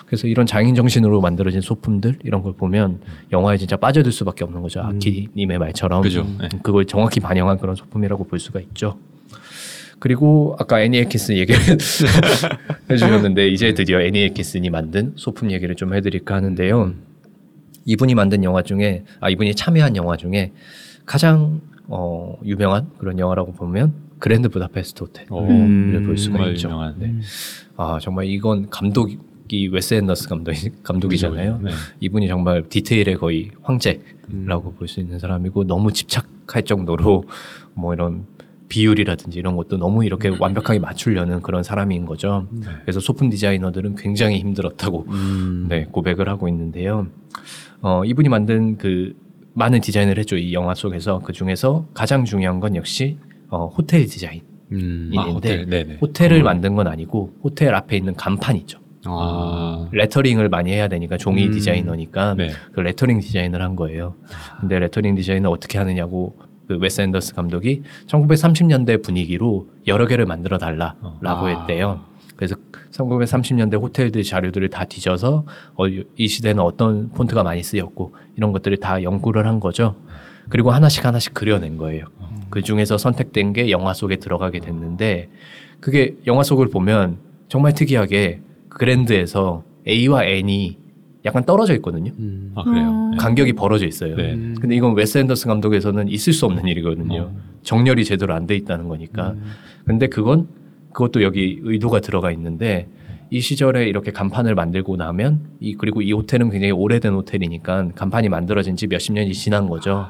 그래서 이런 장인 정신으로 만들어진 소품들 이런 걸 보면 영화에 진짜 빠져들 수밖에 없는 거죠. 아키님의 말처럼 그죠. 네. 음, 그걸 정확히 반영한 그런 소품이라고 볼 수가 있죠. 그리고 아까 애니 앳킨스 얘기를 <laughs> 해주셨는데 이제 드디어 애니 앳킨슨이 만든 소품 얘기를 좀 해드릴까 하는데요. 이분이 만든 영화 중에 아 이분이 참여한 영화 중에 가장 어, 유명한 그런 영화라고 보면 그랜드 부다페스트 호텔을 오, 음, 볼 수가 정말 있죠. 유명한. 네. 아 정말 이건 감독이 웨스 앤더슨 감독 감독이잖아요. 네. 이분이 정말 디테일의 거의 황제라고 볼수 있는 사람이고 너무 집착할 정도로 뭐 이런 비율이라든지 이런 것도 너무 이렇게 완벽하게 맞추려는 그런 사람인 거죠. 그래서 소품 디자이너들은 굉장히 힘들었다고 음. 네, 고백을 하고 있는데요. 어, 이분이 만든 그 많은 디자인을 했죠. 이 영화 속에서 그 중에서 가장 중요한 건 역시 어, 호텔 디자인. 음. 아, 호텔. 네네. 호텔을 만든 건 아니고 호텔 앞에 있는 간판이죠. 아. 레터링을 많이 해야 되니까 종이 음. 디자이너니까 네. 그 레터링 디자인을 한 거예요. 근데 레터링 디자인을 어떻게 하느냐고 그 웨스 앤더슨 감독이 1930년대 분위기로 여러 개를 만들어 달라라고 아. 했대요. 그래서 1930년대 호텔들 자료들을 다 뒤져서 어, 이 시대는 어떤 폰트가 많이 쓰였고 이런 것들을 다 연구를 한 거죠. 그리고 하나씩 하나씩 그려낸 거예요. 그 중에서 선택된 게 영화 속에 들어가게 됐는데 그게 영화 속을 보면 정말 특이하게 그랜드에서 A와 N이 약간 떨어져 있거든요. 음. 아 그래요. 음. 네. 간격이 벌어져 있어요. 네. 근데 이건 웨스 앤더슨 감독에서는 있을 수 없는 일이거든요. 어. 정렬이 제대로 안 돼 있다는 거니까. 근데 그건 그것도 여기 의도가 들어가 있는데 이 시절에 이렇게 간판을 만들고 나면 이 그리고 이 호텔은 굉장히 오래된 호텔이니까 간판이 만들어진 지 몇십 년이 지난 거죠.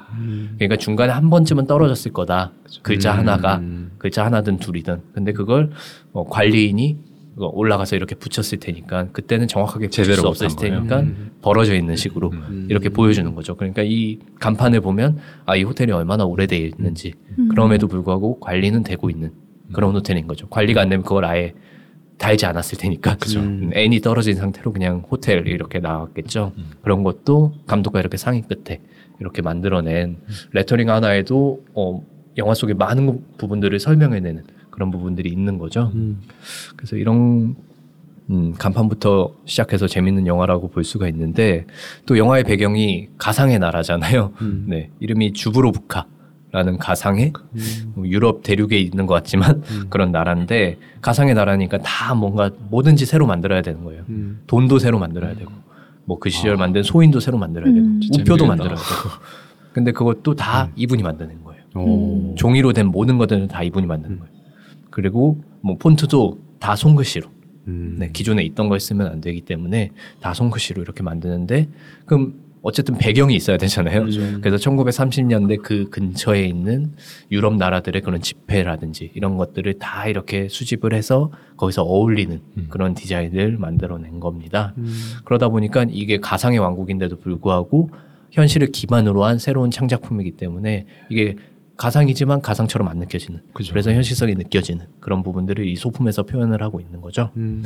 그러니까 중간에 한 번쯤은 떨어졌을 거다. 글자 음. 하나가 글자 하나든 둘이든. 근데 그걸 어, 관리인이 그거 올라가서 이렇게 붙였을 테니까 그때는 정확하게 붙일 제대로 수 없을 거예요. 테니까 벌어져 있는 식으로 음. 이렇게 보여주는 거죠. 그러니까 이 간판을 보면 아 이 호텔이 얼마나 오래돼 있는지 음. 그럼에도 불구하고 관리는 되고 있는 그런 호텔인 거죠. 관리가 안 되면 그걸 아예 달지 않았을 테니까. 음, N이 떨어진 상태로 그냥 호텔 이렇게 나왔겠죠. 그런 것도 감독과 이렇게 상의 끝에 이렇게 만들어낸 레터링 하나에도 어, 영화 속의 많은 부분들을 설명해내는 그런 부분들이 있는 거죠. 그래서 이런 음, 간판부터 시작해서 재밌는 영화라고 볼 수가 있는데 또 영화의 배경이 가상의 나라잖아요. 네, 이름이 주브로부카 라는 가상의 뭐 유럽 대륙에 있는 것 같지만 <laughs> 그런 나라인데 가상의 나라니까 다 뭔가 뭐든지 새로 만들어야 되는 거예요. 돈도 새로 만들어야 되고 뭐 그 시절 만든 소인도 새로 만들어야 되고 음. 우표도. 만들어야 되고. 근데 그것도 다 이분이 만드는 거예요. 오. 종이로 된 모든 것들은 다 이분이 만드는 거예요. 그리고 뭐 폰트도 다 손글씨로. 음. 네, 기존에 있던 걸 쓰면 안 되기 때문에 다 손글씨로 이렇게 만드는데 그럼 어쨌든 배경이 있어야 되잖아요. 그래서 1930년대 그 근처에 있는 유럽 나라들의 그런 집회라든지 이런 것들을 다 이렇게 수집을 해서 거기서 어울리는 그런 디자인을 만들어낸 겁니다. 그러다 보니까 이게 가상의 왕국인데도 불구하고 현실을 기반으로 한 새로운 창작품이기 때문에 이게 가상이지만 가상처럼 안 느껴지는 그죠. 그래서 현실성이 느껴지는 그런 부분들을 이 소품에서 표현을 하고 있는 거죠. 음.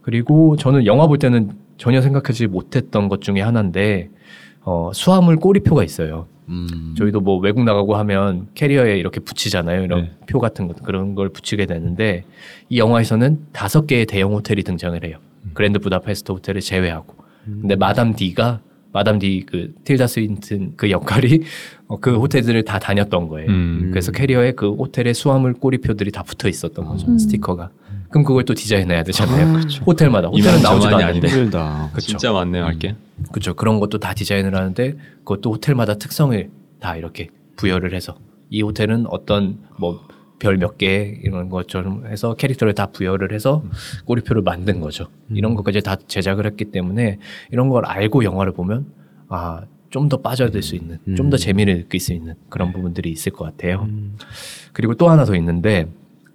그리고 저는 영화 볼 때는 전혀 생각하지 못했던 것 중에 하나인데 어, 수화물 꼬리표가 있어요. 음. 저희도 뭐 외국 나가고 하면 캐리어에 이렇게 붙이잖아요. 이런 네. 표 같은 것 그런 걸 붙이게 되는데 이 영화에서는 다섯 개의 대형 호텔이 등장을 해요. 그랜드 부다페스트 호텔을 제외하고. 근데 마담 D가 마담 D 그 틸다 스윈튼 그 역할이 <laughs> 어, 그 호텔들을 다 다녔던 거예요. 음. 그래서 캐리어에 그 호텔의 수화물 꼬리표들이 다 붙어 있었던 거죠. 음. 스티커가. 그럼 그걸 또 디자인해야 되잖아요. 호텔마다 호텔은 나오지도 않는데. 힘들다. 그쵸. 진짜 많네요 할 게. 그렇죠. 그런 것도 다 디자인을 하는데 그것도 호텔마다 특성을 다 이렇게 부여를 해서 이 호텔은 어떤 뭐 별 몇 개 이런 것처럼 해서 캐릭터를 다 부여를 해서 꼬리표를 만든 거죠. 이런 것까지 다 제작을 했기 때문에 이런 걸 알고 영화를 보면 아 좀 더 빠져들 수 있는, 좀 더 재미를 느낄 수 있는 그런 부분들이 있을 것 같아요. 그리고 또 하나 더 있는데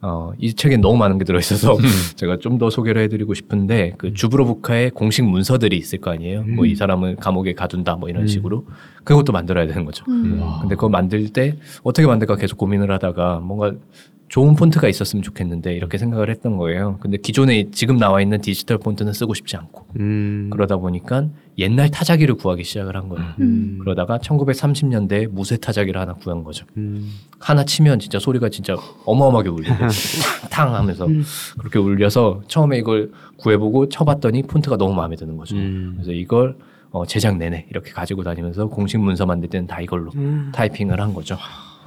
어, 이 책에 너무 많은 게 들어있어서 <laughs> 제가 좀 더 소개를 해드리고 싶은데 그 주브로부카의 공식 문서들이 있을 거 아니에요. 뭐이 사람을 감옥에 가둔다 뭐 이런 식으로 그것도 만들어야 되는 거죠. 음. 근데 그거 만들 때 어떻게 만들까 계속 고민을 하다가 뭔가 좋은 폰트가 있었으면 좋겠는데 이렇게 생각을 했던 거예요. 근데 기존에 지금 나와 있는 디지털 폰트는 쓰고 싶지 않고 음. 그러다 보니까 옛날 타자기를 구하기 시작을 한 거예요. 음. 그러다가 1930년대에 무쇠 타자기를 하나 구한 거죠. 음. 하나 치면 진짜 소리가 진짜 어마어마하게 울리고 <laughs> 탕 하면서 그렇게 울려서 처음에 이걸 구해보고 쳐봤더니 폰트가 너무 마음에 드는 거죠. 음. 그래서 이걸 어, 제작 내내 이렇게 가지고 다니면서 공식 문서 만들 때는 다 이걸로 음. 타이핑을 한 거죠.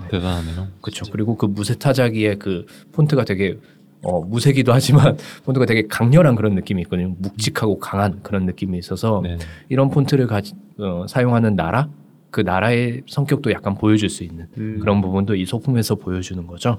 대단하네요. 그렇죠. 그리고 그 무쇠 타자기의 그 폰트가 되게 어, 무쇠기도 하지만 <laughs> 폰트가 되게 강렬한 그런 느낌이 있거든요. 묵직하고 강한 그런 느낌이 있어서 네. 이런 폰트를 가지, 어, 사용하는 나라 그 나라의 성격도 약간 보여줄 수 있는 음. 그런 부분도 이 소품에서 보여주는 거죠.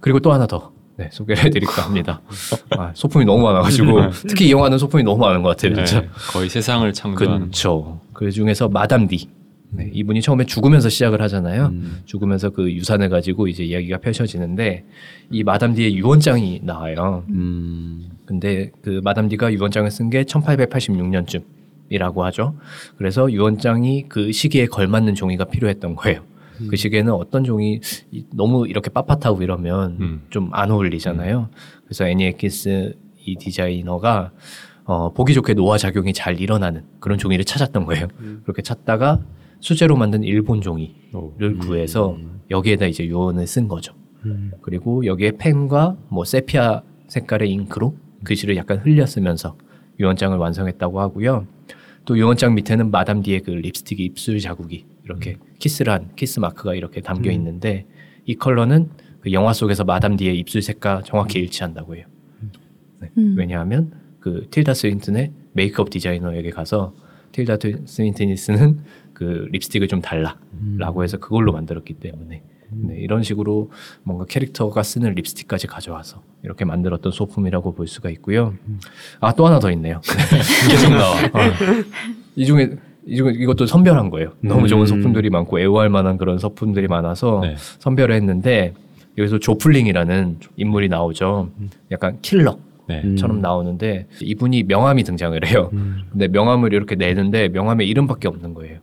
그리고 또 하나 더 네, 소개를 해드릴까 합니다. <laughs> 아, 소품이 너무 많아가지고 특히 이 영화는 소품이 너무 많은 것 같아요, 진짜. 네, 거의 세상을 창조하는 그렇죠. 그 중에서 마담 디. 네, 이분이 처음에 죽으면서 시작을 하잖아요. 음. 죽으면서 그 유산을 가지고 이제 이야기가 펼쳐지는데 이 마담 디의 유언장이 나와요. 음. 근데 그 마담 디가 유언장을 쓴 게 1886년쯤 이라고 하죠. 그래서 유언장이 그 시기에 걸맞는 종이가 필요했던 거예요. 그 시기에는 어떤 종이 이- 너무 이렇게 빳빳하고 이러면 음. 좀 안 어울리잖아요. 그래서 애니 앳킨스 이 디자이너가 어, 보기 좋게 노화 작용이 잘 일어나는 그런 종이를 찾았던 거예요. 그렇게 찾다가 수제로 만든 일본 종이를 구해서 여기에다 이제 유언을 쓴 거죠. 음. 그리고 여기에 펜과 뭐 세피아 색깔의 잉크로 글씨를 약간 흘려 쓰면서 유언장을 완성했다고 하고요. 또 유언장 밑에는 마담 디의 그 립스틱 입술 자국이 이렇게 키스를 한 키스 마크가 이렇게 담겨 있는데 이 컬러는 그 영화 속에서 마담 디의 입술 색과 정확히 일치한다고 해요. 네. 음. 왜냐하면 그 틸다 스윈튼의 메이크업 디자이너에게 가서 틸다 트- 스윈튼이 쓰는 그 립스틱을 좀 달라라고 해서 그걸로 만들었기 때문에 네, 이런 식으로 뭔가 캐릭터가 쓰는 립스틱까지 가져와서 이렇게 만들었던 소품이라고 볼 수가 있고요. 아 또 하나 더 있네요. <laughs> 계속 나와. <laughs> 어. 이 중에 이 중에 이것도 선별한 거예요. 너무 좋은 음. 소품들이 많고 애호할 만한 그런 소품들이 많아서 네. 선별을 했는데 여기서 조플링이라는 인물이 나오죠. 약간 킬러. 네. 음. 처럼 나오는데 이분이 명함이 등장을 해요. 근데 명함을 이렇게 내는데 명함에 이름밖에 없는 거예요.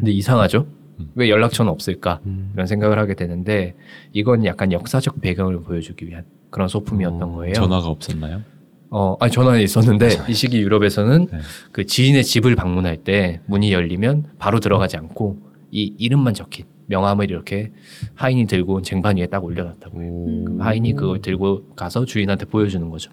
근데 이상하죠? 왜 연락처는 없을까? 이런 생각을 하게 되는데 이건 약간 역사적 배경을 보여주기 위한 그런 소품이었던 거예요. 전화가 없었나요? 어, 아니 전화는 있었는데 이 시기 유럽에서는 네. 그 지인의 집을 방문할 때 문이 열리면 바로 들어가지 않고 이 이름만 적힌 명함을 이렇게 하인이 들고 온 쟁반 위에 딱 올려놨다고 해요. 그럼 하인이 그걸 들고 가서 주인한테 보여주는 거죠.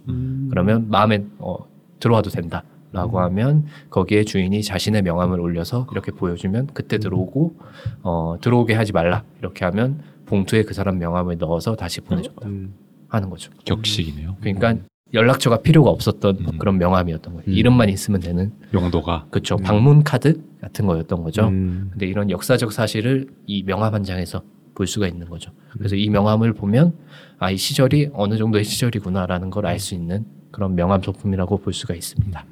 그러면 마음에 어, 들어와도 된다 라고 하면 거기에 주인이 자신의 명함을 올려서 이렇게 보여주면 그때 들어오고 어, 들어오게 하지 말라 이렇게 하면 봉투에 그 사람 명함을 넣어서 다시 보내줬다 음. 하는 거죠. 격식이네요. 그러니까 연락처가 필요가 없었던 음. 그런 명함이었던 거예요. 이름만 있으면 되는 용도가 그렇죠. 방문 카드 같은 거였던 거죠. 음. 근데 이런 역사적 사실을 이 명함 한 장에서 볼 수가 있는 거죠. 그래서 이 명함을 보면 아 이 시절이 어느 정도의 시절이구나라는 걸 알 수 있는 그런 명함 소품이라고 볼 수가 있습니다.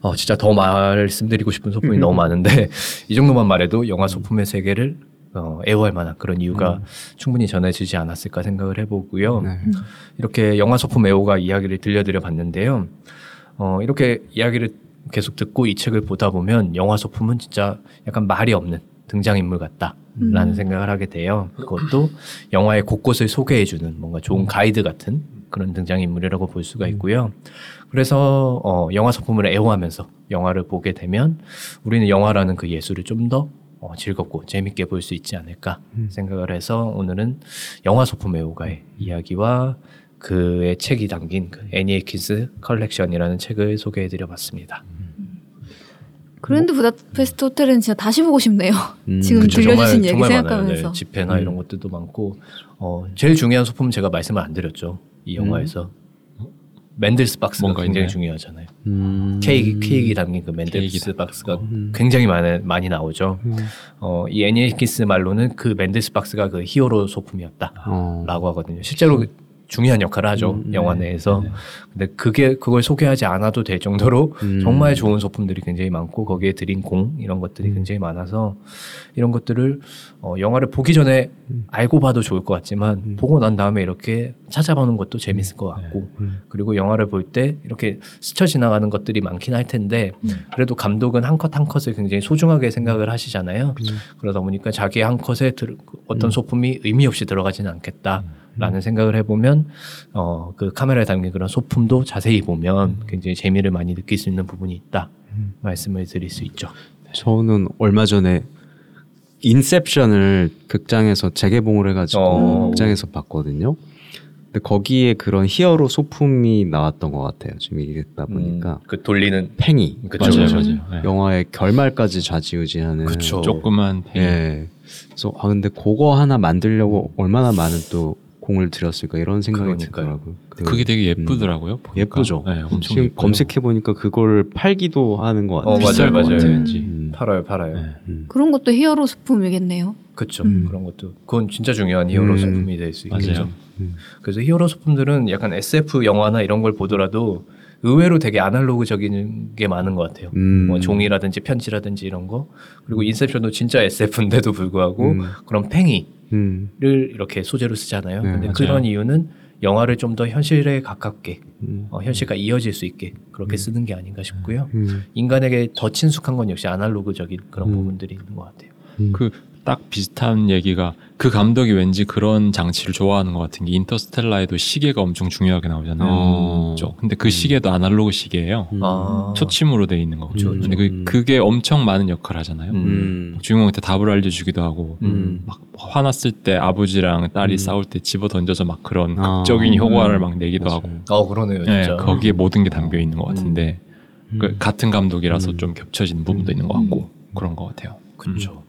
어 진짜 더 말씀드리고 싶은 소품이 너무 많은데 <laughs> 이 정도만 말해도 영화 소품의 세계를 어, 애호할 만한 그런 이유가 충분히 전해지지 않았을까 생각을 해보고요. 네. 이렇게 영화 소품 애호가 이야기를 들려드려 봤는데요. 어, 이렇게 이야기를 계속 듣고 이 책을 보다 보면 영화 소품은 진짜 약간 말이 없는 등장인물 같다라는 음. 생각을 하게 돼요. 그것도 영화의 곳곳을 소개해주는 뭔가 좋은 가이드 같은 그런 등장인물이라고 볼 수가 있고요. 그래서 어, 영화 소품을 애호하면서 영화를 보게 되면 우리는 영화라는 그 예술을 좀더 어, 즐겁고 재밌게 볼 수 있지 않을까 생각을 해서 오늘은 영화 소품 애호가의 이야기와 그의 책이 담긴 그 애니에키스 컬렉션이라는 책을 소개해드려봤습니다. 그랜드 부다페스트 호텔은 진짜 다시 보고 싶네요. 음. 지금 그쵸, 들려주신 얘기 많아요. 생각하면서. 네, 지폐나 이런 것들도 많고 어, 제일 중요한 소품은 제가 말씀을 안 드렸죠 이 영화에서 멘델스 박스가 뭔가 굉장히 있나요? 중요하잖아요. 음. 케이크 케이크 담긴 그 멘델스 박스가 굉장히 많이 많이 나오죠. 음. 어, 이 애니 앳킨스 말로는 그 멘델스 박스가 그 히어로 소품이었다라고 어. 하거든요. 실제로 그 중요한 역할을 하죠 음, 네. 영화 내에서. 네. 근데 그게 그걸 소개하지 않아도 될 정도로 음. 정말 좋은 소품들이 굉장히 많고 거기에 들인 공 이런 것들이 음. 굉장히 많아서 이런 것들을 어, 영화를 보기 전에 음. 알고 봐도 좋을 것 같지만 음. 보고 난 다음에 이렇게 찾아보는 것도 재밌을 것 같고 음. 그리고 영화를 볼 때 이렇게 스쳐 지나가는 것들이 많긴 할 텐데 음. 그래도 감독은 한컷한 컷을 굉장히 소중하게 생각을 하시잖아요. 음. 그러다 보니까 자기 한 컷에 들, 어떤 음. 소품이 의미 없이 들어가지는 않겠다 라는 생각을 해보면 어, 그 카메라에 담긴 그런 소품도 자세히 보면 굉장히 재미를 많이 느낄 수 있는 부분이 있다 음. 말씀을 드릴 수 있죠. 저는 얼마 전에 인셉션을 극장에서 재개봉을 해가지고 어. 극장에서 봤거든요. 근데 거기에 그런 히어로 소품이 나왔던 것 같아요. 지금 얘기했다 보니까 음, 그 돌리는 팽이 그쵸, 맞아요, 그쵸. 맞아요. 네. 영화의 결말까지 좌지우지하는 그쵸. 조그만 팽이. 예. 그래서 아 근데 그거 하나 만들려고 얼마나 많은 또 공을 들였을까 이런 생각이 그러니까요. 들더라고요. 그- 그게 되게 예쁘더라고요. 보니까. 예쁘죠. 네, 엄청 지금 예뻐요. 검색해 보니까 그걸 팔기도 하는 것 같아요. 어, 맞아요, 맞아요. 왠지. 음. 팔아요, 팔아요. 네. 음. 그런 것도 히어로 소품이겠네요. 그쵸. 음. 그런 것도 그건 진짜 중요한 히어로 음. 소품이 될 수 있겠죠. 맞아요. 음. 그래서 히어로 소품들은 약간 SF 영화나 이런 걸 보더라도 의외로 되게 아날로그적인 게 많은 것 같아요. 음. 뭐 종이라든지 편지라든지 이런 거 그리고 인셉션도 진짜 SF인데도 불구하고 음. 그런 팽이를 음. 이렇게 소재로 쓰잖아요. 네, 근데 맞아요. 그런 이유는 영화를 좀 더 현실에 가깝게 음. 어, 현실과 이어질 수 있게 그렇게 쓰는 게 아닌가 싶고요. 음. 인간에게 더 친숙한 건 역시 아날로그적인 그런 음. 부분들이 있는 것 같아요. 음. 그딱 비슷한 얘기가 그 감독이 왠지 그런 장치를 좋아하는 것 같은 게 인터스텔라에도 시계가 엄청 중요하게 나오잖아요. 어. 그죠? 근데 그 시계도 아날로그 시계예요. 음. 아. 초침으로 돼 있는 거죠. 음. 근데 그, 그게 엄청 많은 역할을 하잖아요. 음. 음. 주인공한테 답을 알려주기도 하고 음. 막 화났을 때 아버지랑 딸이 음. 싸울 때 집어 던져서 막 그런 아. 극적인 효과를 음. 막 내기도 맞아요. 하고 어 그러네요, 네, 진짜. 거기에 모든 게 담겨 있는 것 같은데 음. 그 같은 감독이라서 음. 좀 겹쳐지는 부분도 있는 것 같고 그런 것 같아요. 그렇죠.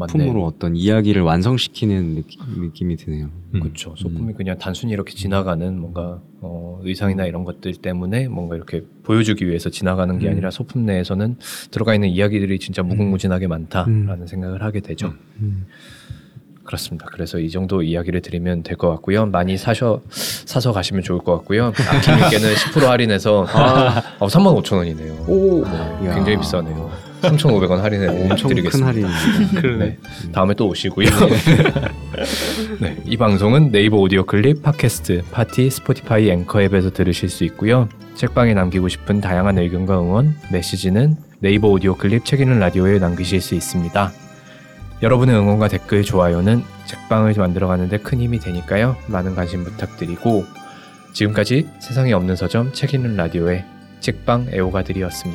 소품으로 맞네. 어떤 이야기를 완성시키는 느낌, 느낌이 드네요. 음. 그렇죠. 소품이 그냥 단순히 이렇게 지나가는 뭔가 어, 의상이나 이런 것들 때문에 뭔가 이렇게 보여주기 위해서 지나가는 게 음. 아니라 소품 내에서는 들어가 있는 이야기들이 진짜 무궁무진하게 많다라는 음. 생각을 하게 되죠. 음. 그렇습니다. 그래서 이 정도 이야기를 드리면 될 것 같고요. 많이 사셔 사서 가시면 좋을 것 같고요. 아키님께는 10% <laughs> 할인해서 어, 3만 5천 원이네요. 오, 네, 야. 굉장히 비싸네요. 3,500원 할인해 엄청 큰 드리겠습니다. 할인입니다. 네. 다음에 또 오시고요. 네, 이 방송은 네이버 오디오 클립, 팟캐스트, 파티, 스포티파이 앵커 앱에서 들으실 수 있고요. 책방에 남기고 싶은 다양한 의견과 응원, 메시지는 네이버 오디오 클립 책 읽는 라디오에 남기실 수 있습니다. 여러분의 응원과 댓글, 좋아요는 책방을 만들어가는데 큰 힘이 되니까요. 많은 관심 부탁드리고 지금까지 세상에 없는 서점 책 읽는 라디오의 책방 애호가들이었습